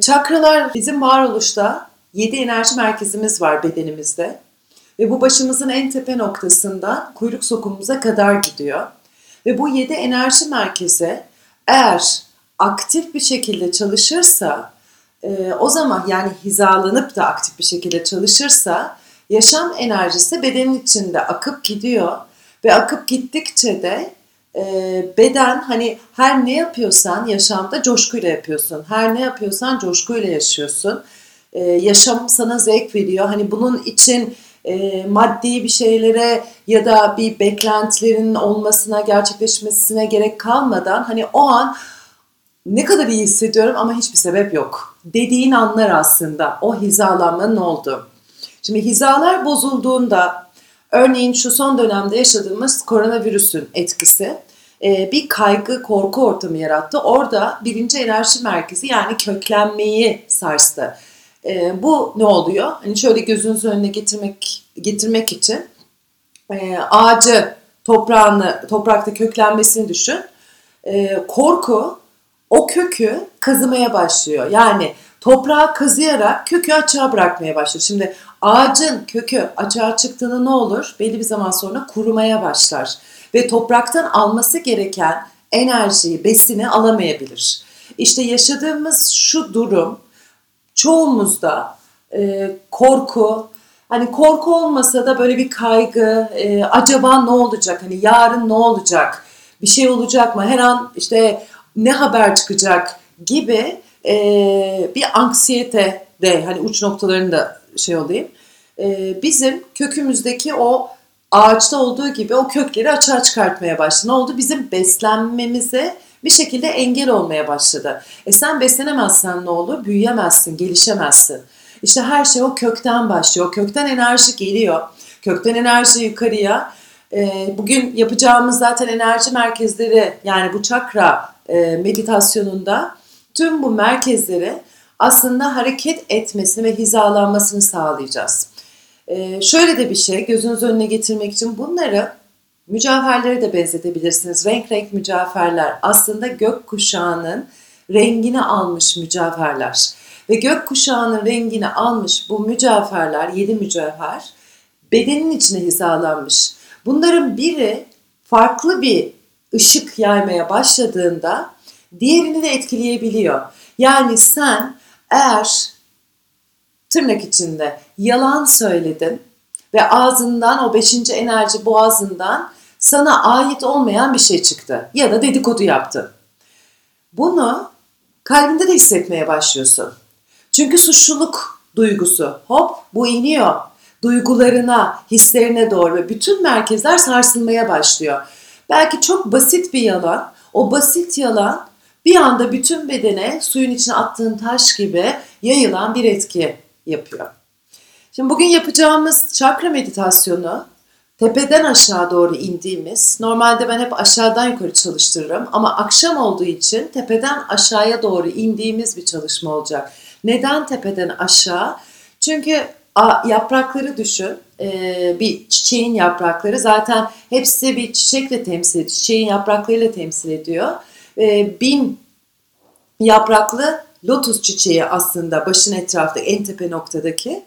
Çakralar bizim varoluşta 7 enerji merkezimiz var bedenimizde. Ve bu başımızın en tepe noktasında kuyruk sokumumuza kadar gidiyor. Ve bu 7 enerji merkezi eğer aktif bir şekilde çalışırsa e, o zaman yani hizalanıp da aktif bir şekilde çalışırsa yaşam enerjisi bedenin içinde akıp gidiyor ve akıp gittikçe de beden hani her ne yapıyorsan yaşamda coşkuyla yapıyorsun. Her ne yapıyorsan coşkuyla yaşıyorsun. E, yaşam sana zevk veriyor. Hani bunun için e, maddi bir şeylere ya da bir beklentilerin olmasına, gerçekleşmesine gerek kalmadan hani o an ne kadar iyi hissediyorum ama hiçbir sebep yok. Dediğin anlar aslında o hizalanmanın oldu. Şimdi hizalar bozulduğunda örneğin şu son dönemde yaşadığımız koronavirüsün etkisi e, bir kaygı, korku ortamı yarattı. Orada birinci enerji merkezi yani köklenmeyi sarstı. E, bu ne oluyor? Hani şöyle gözünüzün önüne getirmek getirmek için e, ağacı toprağını toprakta köklenmesini düşün. korku o kökü kazımaya başlıyor. Yani toprağı kazıyarak kökü açığa bırakmaya başlıyor. Şimdi ağacın kökü açığa çıktığında ne olur? Belli bir zaman sonra kurumaya başlar ve topraktan alması gereken enerjiyi, besini alamayabilir. İşte yaşadığımız şu durum çoğumuzda e, korku, hani korku olmasa da böyle bir kaygı, e, acaba ne olacak, hani yarın ne olacak, bir şey olacak mı, her an işte ne haber çıkacak gibi e, bir anksiyete de hani uç noktalarında şey olayım. E, bizim kökümüzdeki o ağaçta olduğu gibi o kökleri açığa çıkartmaya başladı. Ne oldu? Bizim beslenmemize bir şekilde engel olmaya başladı. E sen beslenemezsen ne olur? Büyüyemezsin, gelişemezsin. İşte her şey o kökten başlıyor. O kökten enerji geliyor. Kökten enerji yukarıya. E, bugün yapacağımız zaten enerji merkezleri yani bu çakra e, meditasyonunda tüm bu merkezleri aslında hareket etmesini ve hizalanmasını sağlayacağız. Ee, şöyle de bir şey gözünüz önüne getirmek için bunları mücevherlere de benzetebilirsiniz. Renk renk mücevherler aslında gök kuşağının rengini almış mücevherler. Ve gök kuşağının rengini almış bu mücevherler, yedi mücevher bedenin içine hizalanmış. Bunların biri farklı bir ışık yaymaya başladığında diğerini de etkileyebiliyor. Yani sen eğer tırnak içinde yalan söyledin ve ağzından o beşinci enerji boğazından sana ait olmayan bir şey çıktı ya da dedikodu yaptın. Bunu kalbinde de hissetmeye başlıyorsun. Çünkü suçluluk duygusu hop bu iniyor. Duygularına, hislerine doğru ve bütün merkezler sarsılmaya başlıyor. Belki çok basit bir yalan, o basit yalan bir anda bütün bedene suyun içine attığın taş gibi yayılan bir etki yapıyor. Şimdi bugün yapacağımız çakra meditasyonu tepeden aşağı doğru indiğimiz, normalde ben hep aşağıdan yukarı çalıştırırım ama akşam olduğu için tepeden aşağıya doğru indiğimiz bir çalışma olacak. Neden tepeden aşağı? Çünkü yaprakları düşün, ee, bir çiçeğin yaprakları zaten hepsi bir çiçekle temsil ediyor, çiçeğin yapraklarıyla temsil ediyor. Ee, bin yapraklı lotus çiçeği aslında başın etrafta en tepe noktadaki.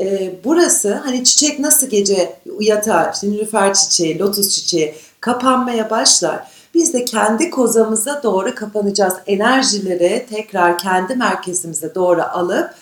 E, burası hani çiçek nasıl gece yatar, işte çiçeği, lotus çiçeği kapanmaya başlar. Biz de kendi kozamıza doğru kapanacağız. Enerjileri tekrar kendi merkezimize doğru alıp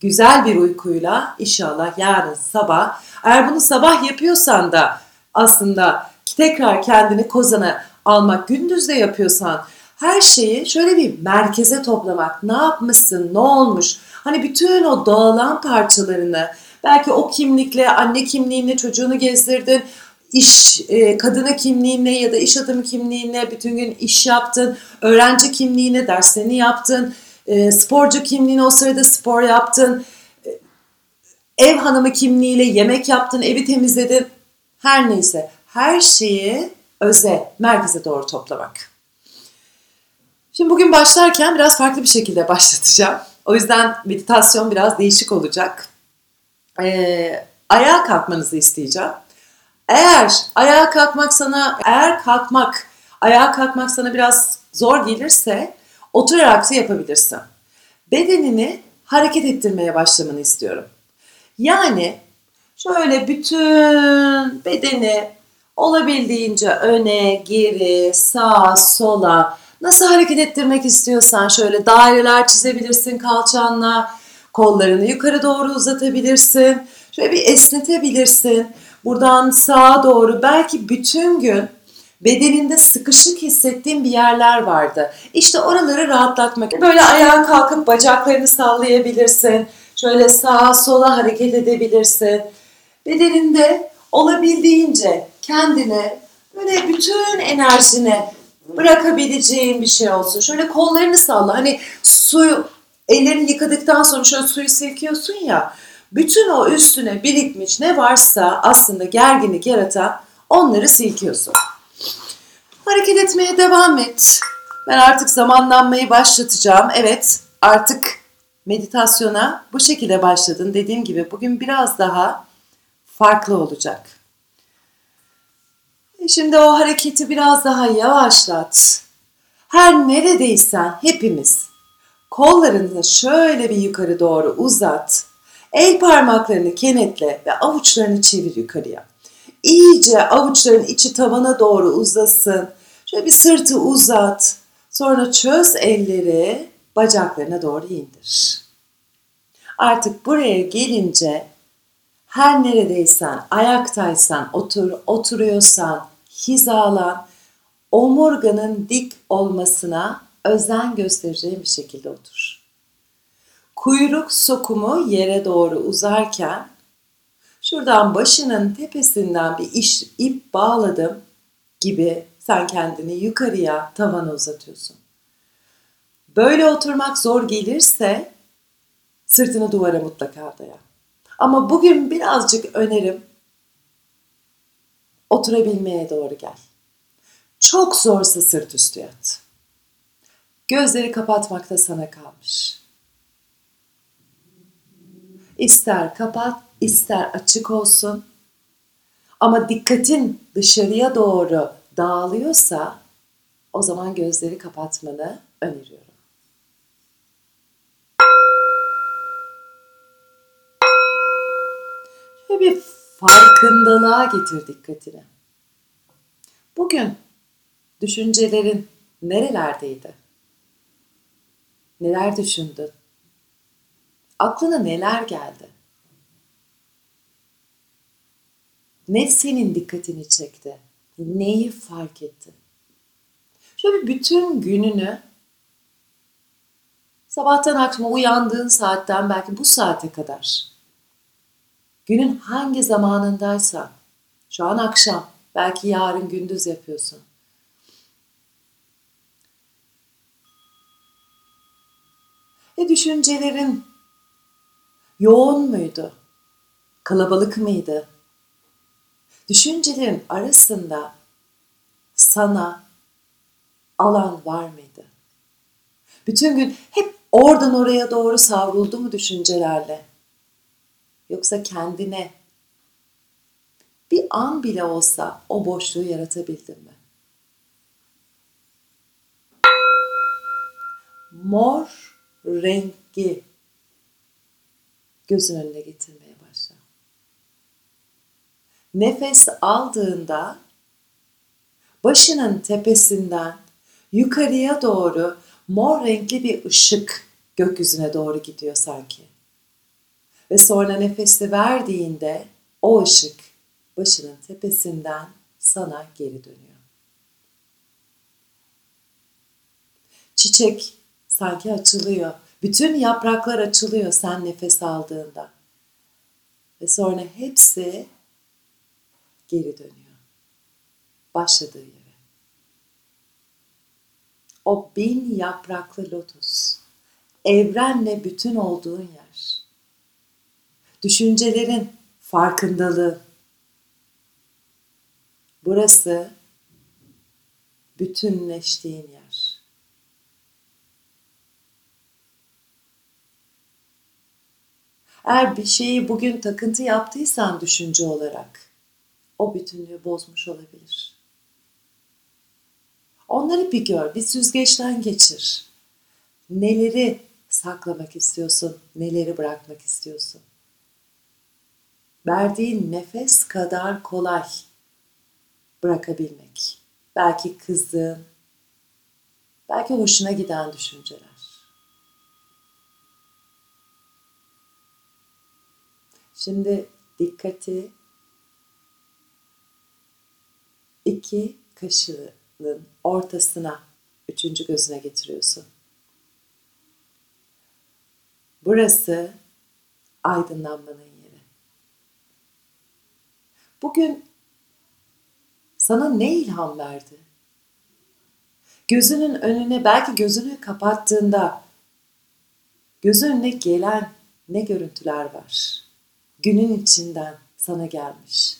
güzel bir uykuyla inşallah yarın sabah eğer bunu sabah yapıyorsan da aslında tekrar kendini kozana almak gündüz de yapıyorsan her şeyi şöyle bir merkeze toplamak. Ne yapmışsın, ne olmuş? Hani bütün o dağılan parçalarını belki o kimlikle, anne kimliğinle çocuğunu gezdirdin, iş e, kadına kimliğine ya da iş adamı kimliğine bütün gün iş yaptın, öğrenci kimliğine derslerini yaptın, e, sporcu kimliğine o sırada spor yaptın, e, ev hanımı kimliğiyle yemek yaptın, evi temizledin. Her neyse her şeyi öze, merkeze doğru toplamak. Şimdi bugün başlarken biraz farklı bir şekilde başlatacağım. O yüzden meditasyon biraz değişik olacak. Ee, ayağa kalkmanızı isteyeceğim. Eğer ayağa kalkmak sana, eğer kalkmak, ayağa kalkmak sana biraz zor gelirse oturarak da yapabilirsin. bedenini hareket ettirmeye başlamanı istiyorum. Yani şöyle bütün bedeni olabildiğince öne, geri, sağa, sola nasıl hareket ettirmek istiyorsan şöyle daireler çizebilirsin kalçanla, kollarını yukarı doğru uzatabilirsin. Şöyle bir esnetebilirsin. Buradan sağa doğru belki bütün gün bedeninde sıkışık hissettiğin bir yerler vardı. İşte oraları rahatlatmak. Böyle ayağa kalkıp bacaklarını sallayabilirsin. Şöyle sağa sola hareket edebilirsin. Bedeninde olabildiğince kendine böyle bütün enerjini bırakabileceğin bir şey olsun. Şöyle kollarını salla. Hani suyu ellerini yıkadıktan sonra şöyle suyu silkiyorsun ya. Bütün o üstüne birikmiş ne varsa aslında gerginlik yaratan onları silkiyorsun. Hareket etmeye devam et. Ben artık zamanlanmayı başlatacağım. Evet, artık meditasyona bu şekilde başladın. Dediğim gibi bugün biraz daha farklı olacak. Şimdi o hareketi biraz daha yavaşlat. Her neredeysen hepimiz kollarını şöyle bir yukarı doğru uzat. El parmaklarını kenetle ve avuçlarını çevir yukarıya. İyice avuçların içi tavana doğru uzasın. Şöyle bir sırtı uzat. Sonra çöz elleri bacaklarına doğru indir. Artık buraya gelince her neredeysen, ayaktaysan, otur, oturuyorsan, hizalan, omurganın dik olmasına özen göstereceğin bir şekilde otur. Kuyruk sokumu yere doğru uzarken şuradan başının tepesinden bir iş, ip bağladım gibi sen kendini yukarıya tavana uzatıyorsun. Böyle oturmak zor gelirse sırtını duvara mutlaka daya. Ama bugün birazcık önerim oturabilmeye doğru gel. Çok zorsa sırt üstü yat. Gözleri kapatmak da sana kalmış. İster kapat, ister açık olsun. Ama dikkatin dışarıya doğru dağılıyorsa o zaman gözleri kapatmanı öneriyorum. Şöyle bir farkındalığa getir dikkatini. Bugün düşüncelerin nerelerdeydi? Neler düşündün? Aklına neler geldi? Ne senin dikkatini çekti? Neyi fark ettin? Şöyle bütün gününü sabahtan akşama uyandığın saatten belki bu saate kadar günün hangi zamanındaysa şu an akşam belki yarın gündüz yapıyorsun. Ve düşüncelerin yoğun muydu? Kalabalık mıydı? Düşüncelerin arasında sana alan var mıydı? Bütün gün hep oradan oraya doğru savruldu mu düşüncelerle? Yoksa kendine bir an bile olsa o boşluğu yaratabildin mi? Mor rengi gözün önüne getirmeye başla. Nefes aldığında başının tepesinden yukarıya doğru mor renkli bir ışık gökyüzüne doğru gidiyor sanki. Ve sonra nefesi verdiğinde o ışık başının tepesinden sana geri dönüyor. Çiçek sanki açılıyor. Bütün yapraklar açılıyor sen nefes aldığında. Ve sonra hepsi geri dönüyor. Başladığı yere. O bin yapraklı lotus. Evrenle bütün olduğun yer. Düşüncelerin farkındalığı. Burası bütünleştiğin yer. Eğer bir şeyi bugün takıntı yaptıysan düşünce olarak o bütünlüğü bozmuş olabilir. Onları bir gör, bir süzgeçten geçir. Neleri saklamak istiyorsun? Neleri bırakmak istiyorsun? Verdiğin nefes kadar kolay bırakabilmek. Belki kızdığın, belki hoşuna giden düşünceler. Şimdi dikkati iki kaşığının ortasına, üçüncü gözüne getiriyorsun. Burası aydınlanmanın yeri. Bugün sana ne ilham verdi? Gözünün önüne belki gözünü kapattığında gözün önüne gelen ne görüntüler var? Günün içinden sana gelmiş.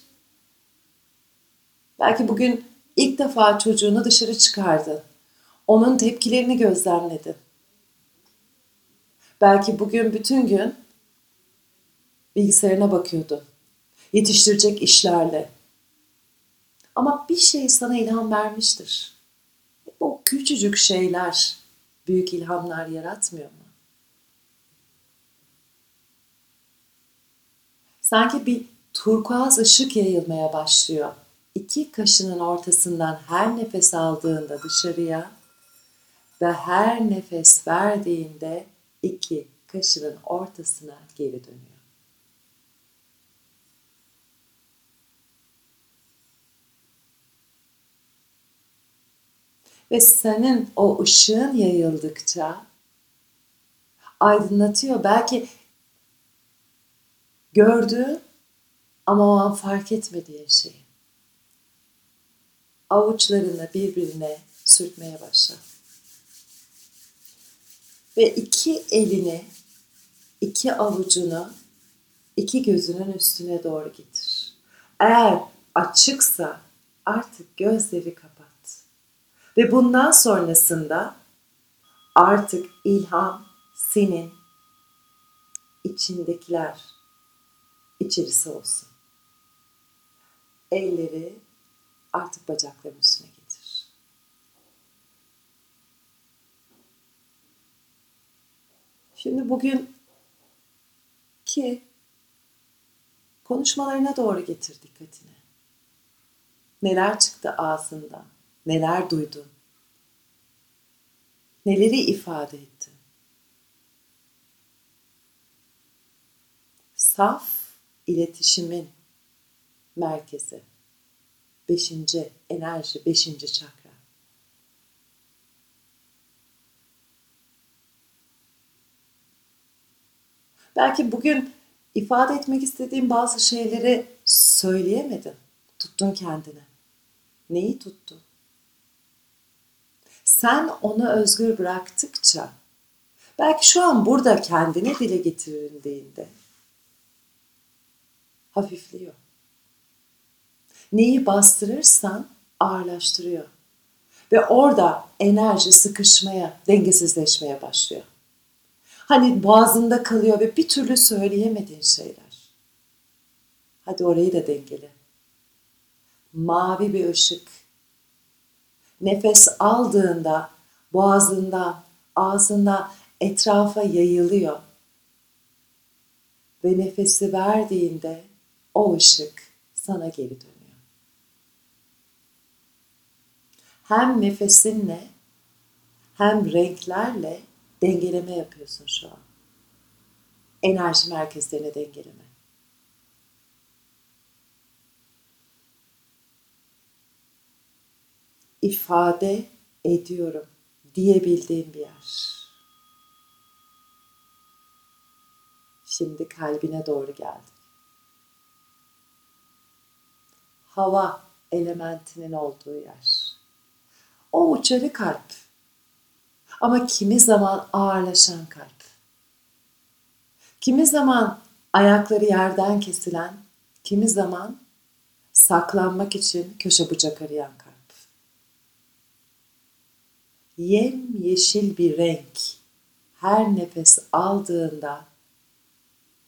Belki bugün ilk defa çocuğunu dışarı çıkardın. Onun tepkilerini gözlemledin. Belki bugün bütün gün bilgisayarına bakıyordun. Yetiştirecek işlerle. Ama bir şey sana ilham vermiştir. O küçücük şeyler büyük ilhamlar yaratmıyor mu? Sanki bir turkuaz ışık yayılmaya başlıyor. İki kaşının ortasından her nefes aldığında dışarıya ve her nefes verdiğinde iki kaşının ortasına geri dönüyor. Ve senin o ışığın yayıldıkça aydınlatıyor. Belki gördüğün ama o an fark etmediğin şeyi. Avuçlarını birbirine sürtmeye başla. Ve iki elini, iki avucunu, iki gözünün üstüne doğru getir. Eğer açıksa artık gözleri kapat. Ve bundan sonrasında artık ilham senin içindekiler içerisi olsun. Elleri artık bacakların üstüne getir. Şimdi bugün ki konuşmalarına doğru getir dikkatini. Neler çıktı ağzından? Neler duydun? Neleri ifade etti? Saf iletişimin merkezi. Beşinci enerji, beşinci çakra. Belki bugün ifade etmek istediğin bazı şeyleri söyleyemedin. Tuttun kendini. Neyi tuttun? Sen onu özgür bıraktıkça belki şu an burada kendine dile getirildiğinde hafifliyor. Neyi bastırırsan ağırlaştırıyor. Ve orada enerji sıkışmaya, dengesizleşmeye başlıyor. Hani boğazında kalıyor ve bir türlü söyleyemediğin şeyler. Hadi orayı da dengele. Mavi bir ışık. Nefes aldığında boğazından, ağzından etrafa yayılıyor. Ve nefesi verdiğinde o ışık sana geri dönüyor. Hem nefesinle hem renklerle dengeleme yapıyorsun şu an. Enerji merkezlerine dengeleme. İfade ediyorum diyebildiğim bir yer. Şimdi kalbine doğru geldik. Hava elementinin olduğu yer. O uçarı kalp. Ama kimi zaman ağırlaşan kalp. Kimi zaman ayakları yerden kesilen, kimi zaman saklanmak için köşe bucak arayan kalp yem yeşil bir renk her nefes aldığında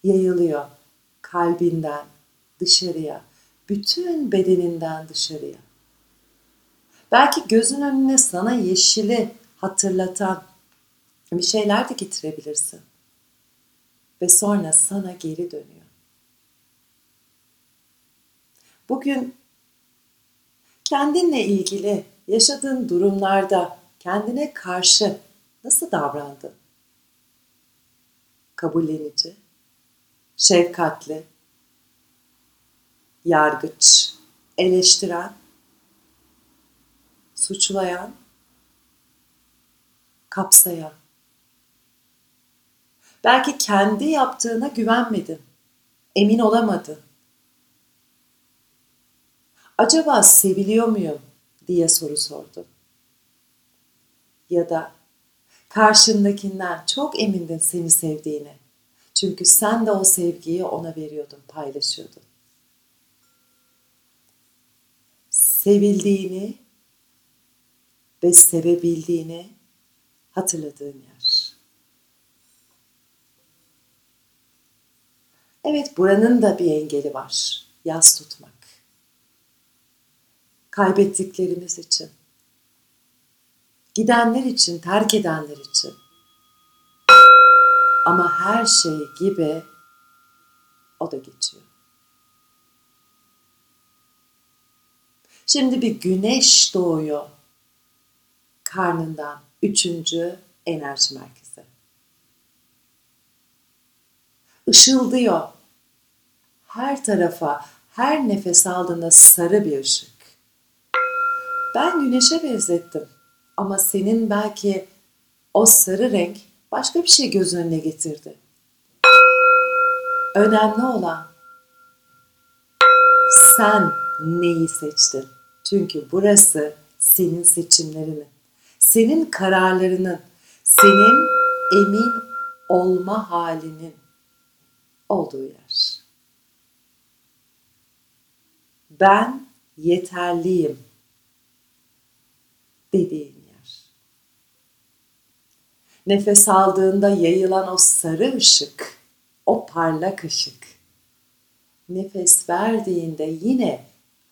yayılıyor kalbinden dışarıya, bütün bedeninden dışarıya. Belki gözün önüne sana yeşili hatırlatan Bir şeyler de getirebilirsin. Ve sonra sana geri dönüyor. Bugün kendinle ilgili yaşadığın durumlarda kendine karşı nasıl davrandın? Kabullenici, şefkatli, yargıç, eleştiren, suçlayan, kapsayan. Belki kendi yaptığına güvenmedin, emin olamadın. Acaba seviliyor muyum diye soru sordun. Ya da karşındakinden çok emindin seni sevdiğini. Çünkü sen de o sevgiyi ona veriyordun, paylaşıyordun. Sevildiğini ve sevebildiğini hatırladığın yer. Evet buranın da bir engeli var. Yaz tutmak. Kaybettiklerimiz için. Gidenler için, terk edenler için. Ama her şey gibi o da geçiyor. Şimdi bir güneş doğuyor karnından üçüncü enerji merkezi. Işıldıyor. Her tarafa, her nefes aldığında sarı bir ışık. Ben güneşe benzettim. Ama senin belki o sarı renk başka bir şey göz önüne getirdi. Önemli olan sen neyi seçtin? Çünkü burası senin seçimlerinin senin kararlarının, senin emin olma halinin olduğu yer. Ben yeterliyim dediğin. Nefes aldığında yayılan o sarı ışık, o parlak ışık. Nefes verdiğinde yine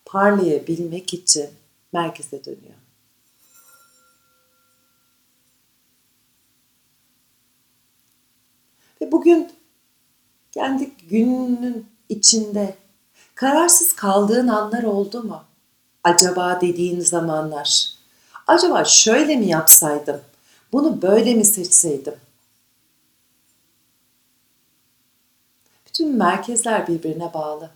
parlayabilmek için merkeze dönüyor. Ve bugün kendi gününün içinde kararsız kaldığın anlar oldu mu? Acaba dediğin zamanlar. Acaba şöyle mi yapsaydım? Bunu böyle mi seçseydim? Bütün merkezler birbirine bağlı.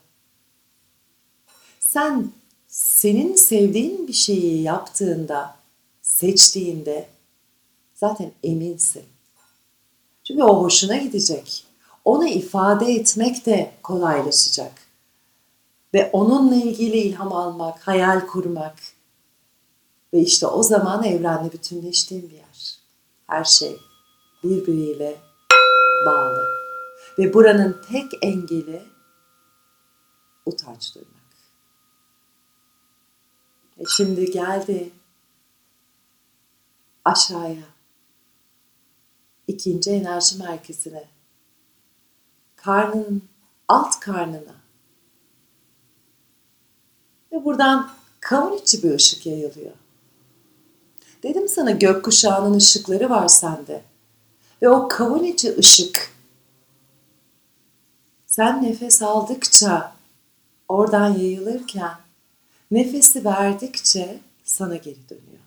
Sen senin sevdiğin bir şeyi yaptığında, seçtiğinde zaten eminsin. Çünkü o hoşuna gidecek. Onu ifade etmek de kolaylaşacak. Ve onunla ilgili ilham almak, hayal kurmak. Ve işte o zaman evrenle bütünleştiğin bir yer. Her şey birbiriyle bağlı. Ve buranın tek engeli utanç duymak. E şimdi geldi aşağıya ikinci enerji merkezine, karnın alt karnına ve buradan kavun içi bir ışık yayılıyor. Dedim sana gökkuşağının ışıkları var sende. Ve o kavun içi ışık sen nefes aldıkça oradan yayılırken nefesi verdikçe sana geri dönüyor.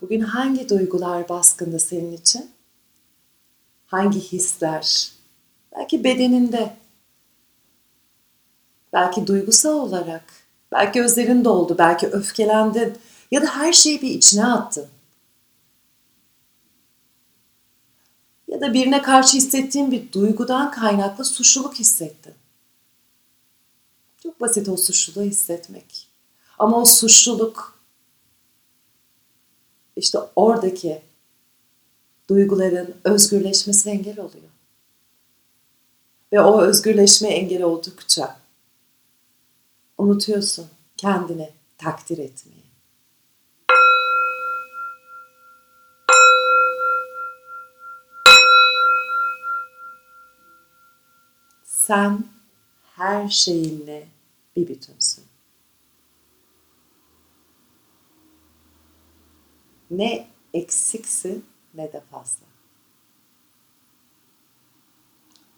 Bugün hangi duygular baskında senin için? Hangi hisler? Belki bedeninde, belki duygusal olarak, belki gözlerin doldu, belki öfkelendin ya da her şeyi bir içine attın. Ya da birine karşı hissettiğin bir duygudan kaynaklı suçluluk hissettin. Çok basit o suçluluğu hissetmek. Ama o suçluluk işte oradaki duyguların özgürleşmesine engel oluyor. Ve o özgürleşme engel oldukça unutuyorsun kendini takdir etmeyi. Sen her şeyinle bir bütünsün. Ne eksiksin ne de fazla.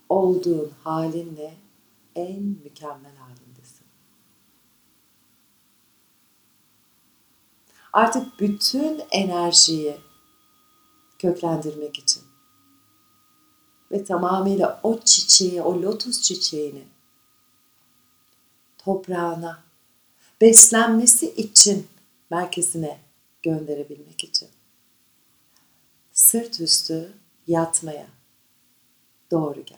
Olduğun halinle en mükemmel halindesin. Artık bütün enerjiyi köklendirmek için ve tamamıyla o çiçeği, o lotus çiçeğini toprağına beslenmesi için merkezine gönderebilmek için sırt üstü yatmaya doğru gel.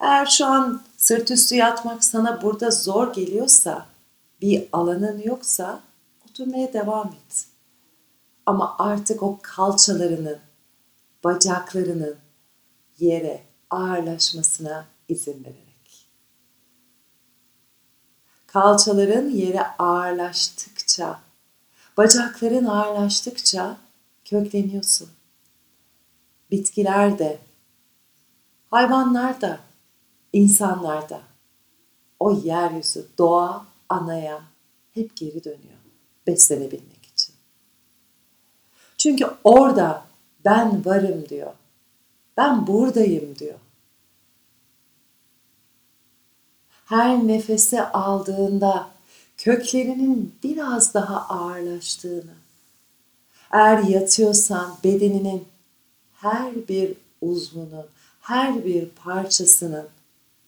Eğer şu an sırt üstü yatmak sana burada zor geliyorsa, bir alanın yoksa oturmaya devam et. Ama artık o kalçalarının, bacaklarının yere ağırlaşmasına izin vererek. Kalçaların yere ağırlaştıkça, bacakların ağırlaştıkça kökleniyorsun. Bitkiler de, hayvanlar da, insanlar da o yeryüzü, doğa, anaya hep geri dönüyor beslenebilmek için. Çünkü orada ben varım diyor. Ben buradayım diyor. Her nefese aldığında köklerinin biraz daha ağırlaştığını, eğer yatıyorsan bedeninin her bir uzvunun, her bir parçasının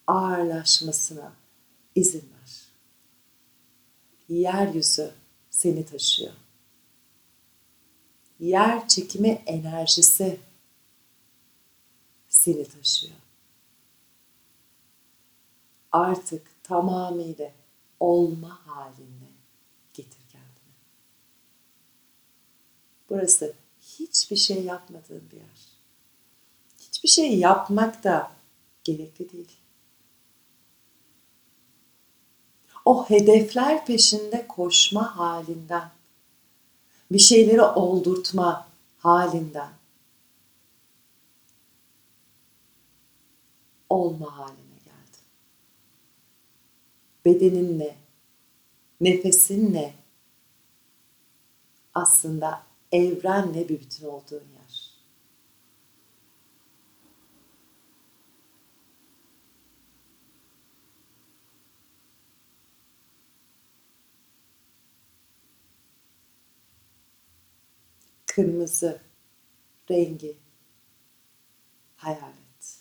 ağırlaşmasına izin ver. Yeryüzü seni taşıyor. Yer çekimi enerjisi seni taşıyor. Artık tamamıyla olma haline getir kendini. Burası hiçbir şey yapmadığın bir yer. Hiçbir şey yapmak da gerekli değil. O hedefler peşinde koşma halinden, bir şeyleri oldurtma halinden olma haline geldin. Bedeninle, nefesinle aslında evrenle bir bütün olduğun yer. Kırmızı rengi hayal et.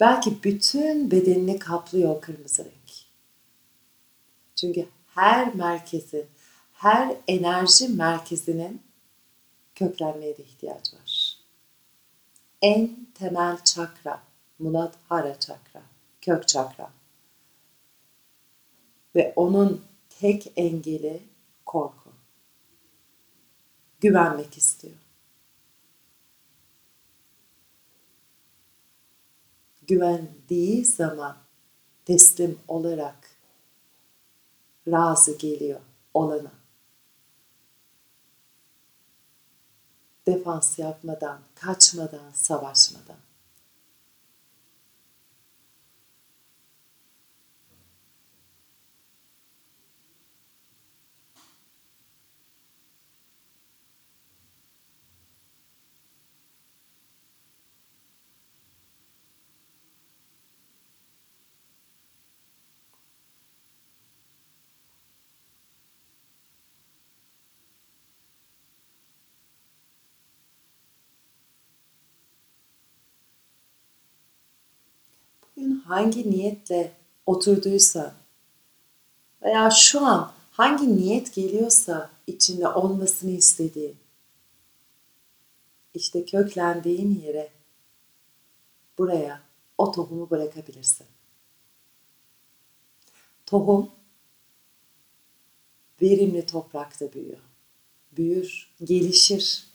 Belki bütün bedenini kaplıyor kırmızı renk. Çünkü her merkezin her enerji merkezinin köklenmeye de ihtiyaç var. En temel çakra, Muladhara çakra, kök çakra. Ve onun tek engeli korku. Güvenmek istiyor. Güvendiği zaman teslim olarak razı geliyor olana. defans yapmadan, kaçmadan, savaşmadan. bugün hangi niyetle oturduysa veya şu an hangi niyet geliyorsa içinde olmasını istediğin işte köklendiğin yere buraya o tohumu bırakabilirsin. Tohum verimli toprakta büyüyor. Büyür, gelişir.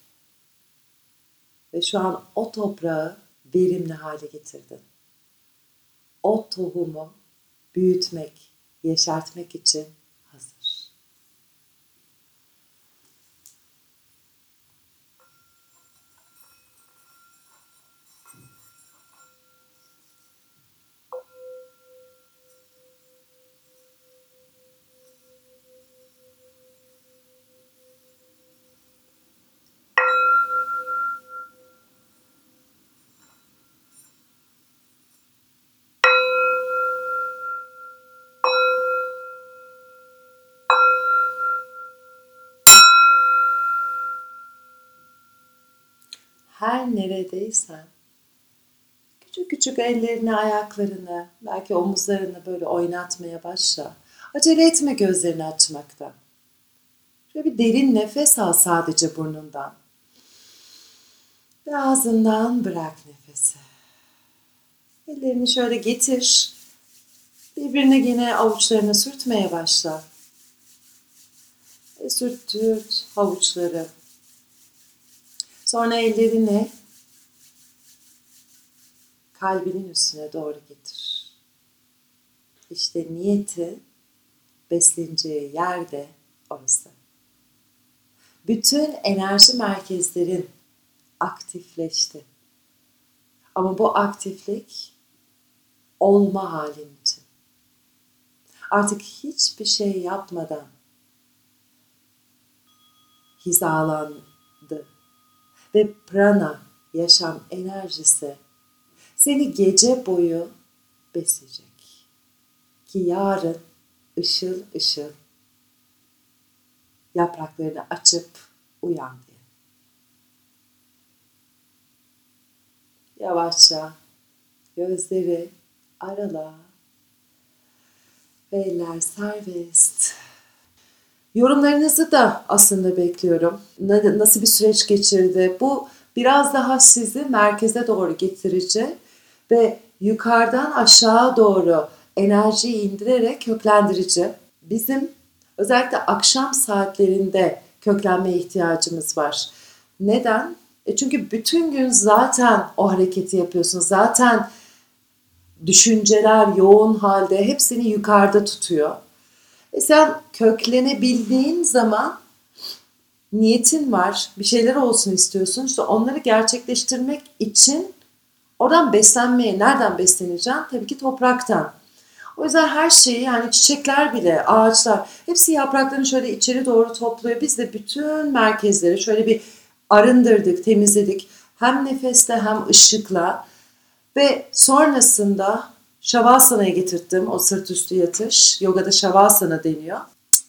Ve şu an o toprağı verimli hale getirdin o tohumu büyütmek, yeşertmek için her neredeysen küçük küçük ellerini, ayaklarını, belki omuzlarını böyle oynatmaya başla. Acele etme gözlerini açmakta. Şöyle bir derin nefes al sadece burnundan. Ve ağzından bırak nefesi. Ellerini şöyle getir. Birbirine yine avuçlarını sürtmeye başla. Ve sürtürt havuçları. Sonra ellerini kalbinin üstüne doğru getir. İşte niyeti besleneceği yerde orası. Bütün enerji merkezlerin aktifleşti. Ama bu aktiflik olma halin için. Artık hiçbir şey yapmadan hizalandı ve prana yaşam enerjisi seni gece boyu besleyecek. Ki yarın ışıl ışıl yapraklarını açıp uyan diye. Yavaşça gözleri arala ve eller serbest. Yorumlarınızı da aslında bekliyorum. Nasıl bir süreç geçirdi? Bu biraz daha sizi merkeze doğru getirici ve yukarıdan aşağı doğru enerjiyi indirerek köklendirici. Bizim özellikle akşam saatlerinde köklenmeye ihtiyacımız var. Neden? E çünkü bütün gün zaten o hareketi yapıyorsun. Zaten düşünceler yoğun halde hepsini yukarıda tutuyor. E sen köklenebildiğin zaman niyetin var, bir şeyler olsun istiyorsun. İşte onları gerçekleştirmek için oradan beslenmeye, nereden besleneceksin? Tabii ki topraktan. O yüzden her şeyi yani çiçekler bile, ağaçlar hepsi yapraklarını şöyle içeri doğru topluyor. Biz de bütün merkezleri şöyle bir arındırdık, temizledik. Hem nefesle hem ışıkla ve sonrasında Şavasana'ya getirdim o sırt üstü yatış. Yogada Şavasana deniyor.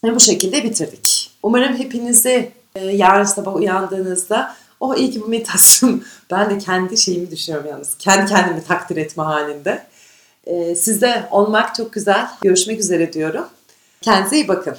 Ve bu şekilde bitirdik. Umarım hepinizi e, yarın sabah uyandığınızda o oh, iyi ki bu meditasyon. Ben de kendi şeyimi düşünüyorum yalnız. Kendi kendimi takdir etme halinde. E, sizde olmak çok güzel. Görüşmek üzere diyorum. Kendinize iyi bakın.